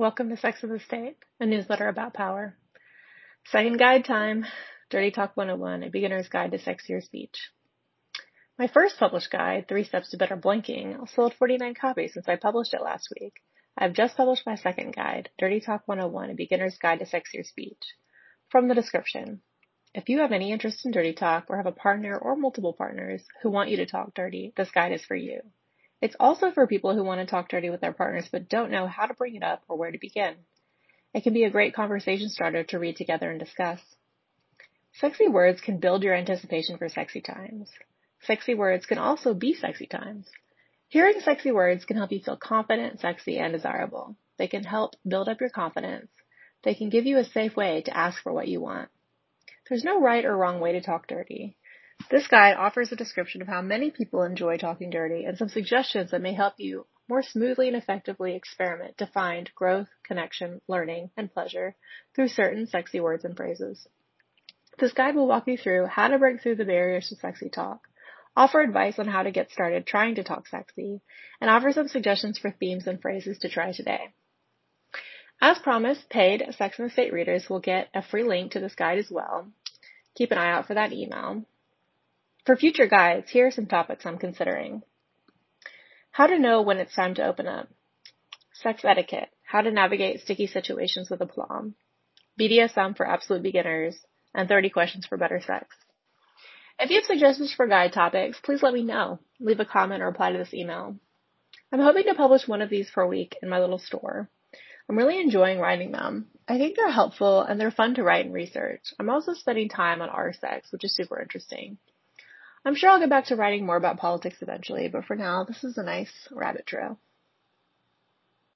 Welcome to Sex and the State, a newsletter about power. Second guide time Dirty Talk 101, a beginner's guide to sexier speech. My first published guide, Three Steps to Better Boinking, sold 49 copies since I published it last week. I've just published my second guide, Dirty Talk 101, a beginner's guide to sexier speech. From the description. If you have any interest in dirty talk or have a partner or multiple partners who want you to talk dirty, this guide is for you. It's also for people who want to talk dirty with their partners but don't know how to bring it up or where to begin. It can be a great conversation starter to read together and discuss. Sexy words can build your anticipation for sexy times. Sexy words can also be sexy times. Hearing sexy words can help you feel confident, sexy, and desirable. They can help build up your confidence. They can give you a safe way to ask for what you want. There's no right or wrong way to talk dirty. This guide offers a description of how many people enjoy talking dirty and some suggestions that may help you more smoothly and effectively experiment to find growth, connection, learning, and pleasure through certain sexy words and phrases. This guide will walk you through how to break through the barriers to sexy talk, offer advice on how to get started trying to talk sexy, and offer some suggestions for themes and phrases to try today. As promised, paid Sex and the State readers will get a free link to this guide as well. Keep an eye out for that email. For future guides, here are some topics I'm considering. How to know when it's time to open up. Sex etiquette. How to navigate sticky situations with aplomb. BDSM for absolute beginners. And 30 questions for better sex. If you have suggestions for guide topics, please let me know. Leave a comment or reply to this email. I'm hoping to publish one of these per week in my little store. I'm really enjoying writing them. I think they're helpful and they're fun to write and research. I'm also spending time on our sex, which is super interesting. I'm sure I'll get back to writing more about politics eventually, but for now, this is a nice rabbit trail.